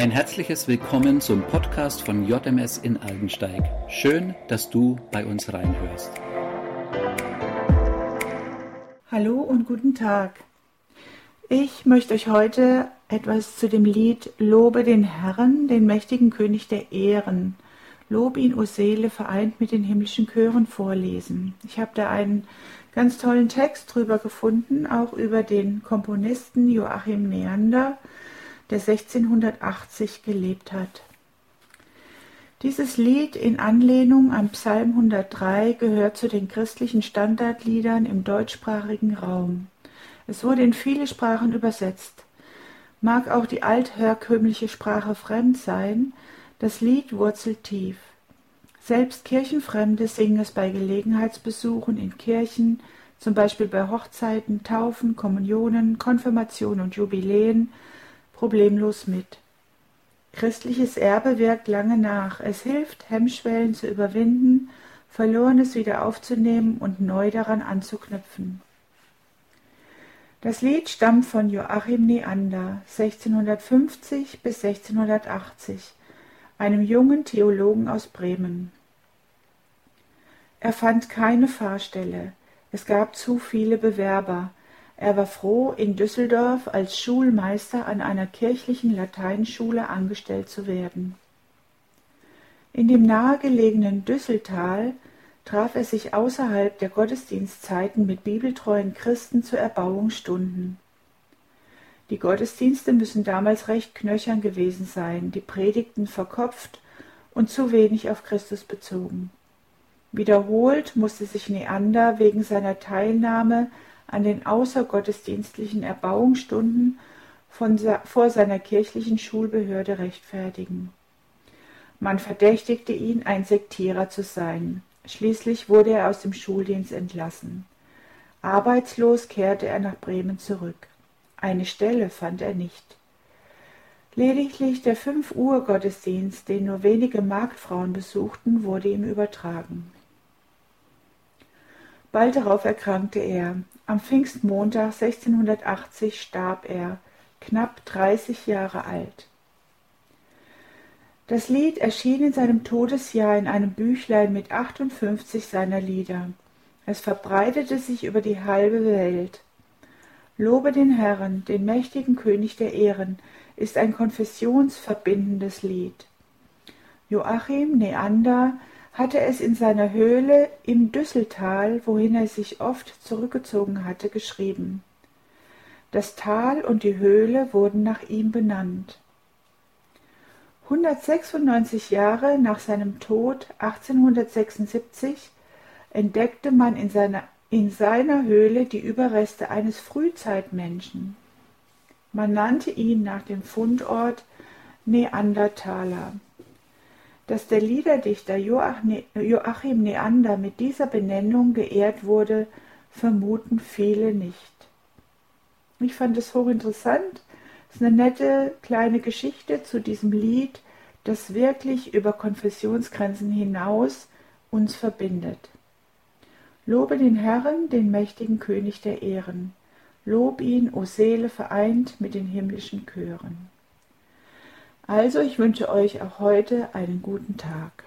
Ein herzliches Willkommen zum Podcast von JMS in Aldensteig. Schön, dass du bei uns reinhörst. Hallo und guten Tag. Ich möchte euch heute etwas zu dem Lied Lobe den Herrn, den mächtigen König der Ehren. Lob ihn, o Seele, vereint mit den himmlischen Chören vorlesen. Ich habe da einen ganz tollen Text drüber gefunden, auch über den Komponisten Joachim Neander, der 1680 gelebt hat. Dieses Lied in Anlehnung an Psalm 103 gehört zu den christlichen Standardliedern im deutschsprachigen Raum. Es wurde in viele Sprachen übersetzt. Mag auch die altherkömmliche Sprache fremd sein, das Lied wurzelt tief. Selbst Kirchenfremde singen es bei Gelegenheitsbesuchen in Kirchen, zum Beispiel bei Hochzeiten, Taufen, Kommunionen, Konfirmationen und Jubiläen, problemlos mit. Christliches Erbe wirkt lange nach. Es hilft, Hemmschwellen zu überwinden, Verlorenes wieder aufzunehmen und neu daran anzuknüpfen. Das Lied stammt von Joachim Neander 1650 bis 1680, einem jungen Theologen aus Bremen. Er fand keine Fahrstelle, es gab zu viele Bewerber, er war froh, in Düsseldorf als Schulmeister an einer kirchlichen Lateinschule angestellt zu werden. In dem nahegelegenen Düsseltal traf er sich außerhalb der Gottesdienstzeiten mit bibeltreuen Christen zu Erbauungsstunden. Die Gottesdienste müssen damals recht knöchern gewesen sein, die Predigten verkopft und zu wenig auf Christus bezogen. Wiederholt musste sich Neander wegen seiner Teilnahme an den außergottesdienstlichen Erbauungsstunden von, vor seiner kirchlichen Schulbehörde rechtfertigen. Man verdächtigte ihn, ein Sektierer zu sein. Schließlich wurde er aus dem Schuldienst entlassen. Arbeitslos kehrte er nach Bremen zurück. Eine Stelle fand er nicht. Lediglich der fünf Uhr Gottesdienst, den nur wenige Marktfrauen besuchten, wurde ihm übertragen. Bald darauf erkrankte er. Am Pfingstmontag 1680 starb er, knapp 30 Jahre alt. Das Lied erschien in seinem Todesjahr in einem Büchlein mit 58 seiner Lieder. Es verbreitete sich über die halbe Welt. Lobe den Herrn, den mächtigen König der Ehren, ist ein konfessionsverbindendes Lied. Joachim Neander hatte es in seiner Höhle im Düsseltal, wohin er sich oft zurückgezogen hatte, geschrieben. Das Tal und die Höhle wurden nach ihm benannt. 196 Jahre nach seinem Tod 1876 entdeckte man in seiner, in seiner Höhle die Überreste eines Frühzeitmenschen. Man nannte ihn nach dem Fundort Neandertaler. Dass der Liederdichter Joachim Neander mit dieser Benennung geehrt wurde, vermuten viele nicht. Ich fand es hochinteressant. Es ist eine nette kleine Geschichte zu diesem Lied, das wirklich über Konfessionsgrenzen hinaus uns verbindet. Lobe den Herrn, den mächtigen König der Ehren. Lob ihn, o Seele, vereint mit den himmlischen Chören. Also ich wünsche euch auch heute einen guten Tag.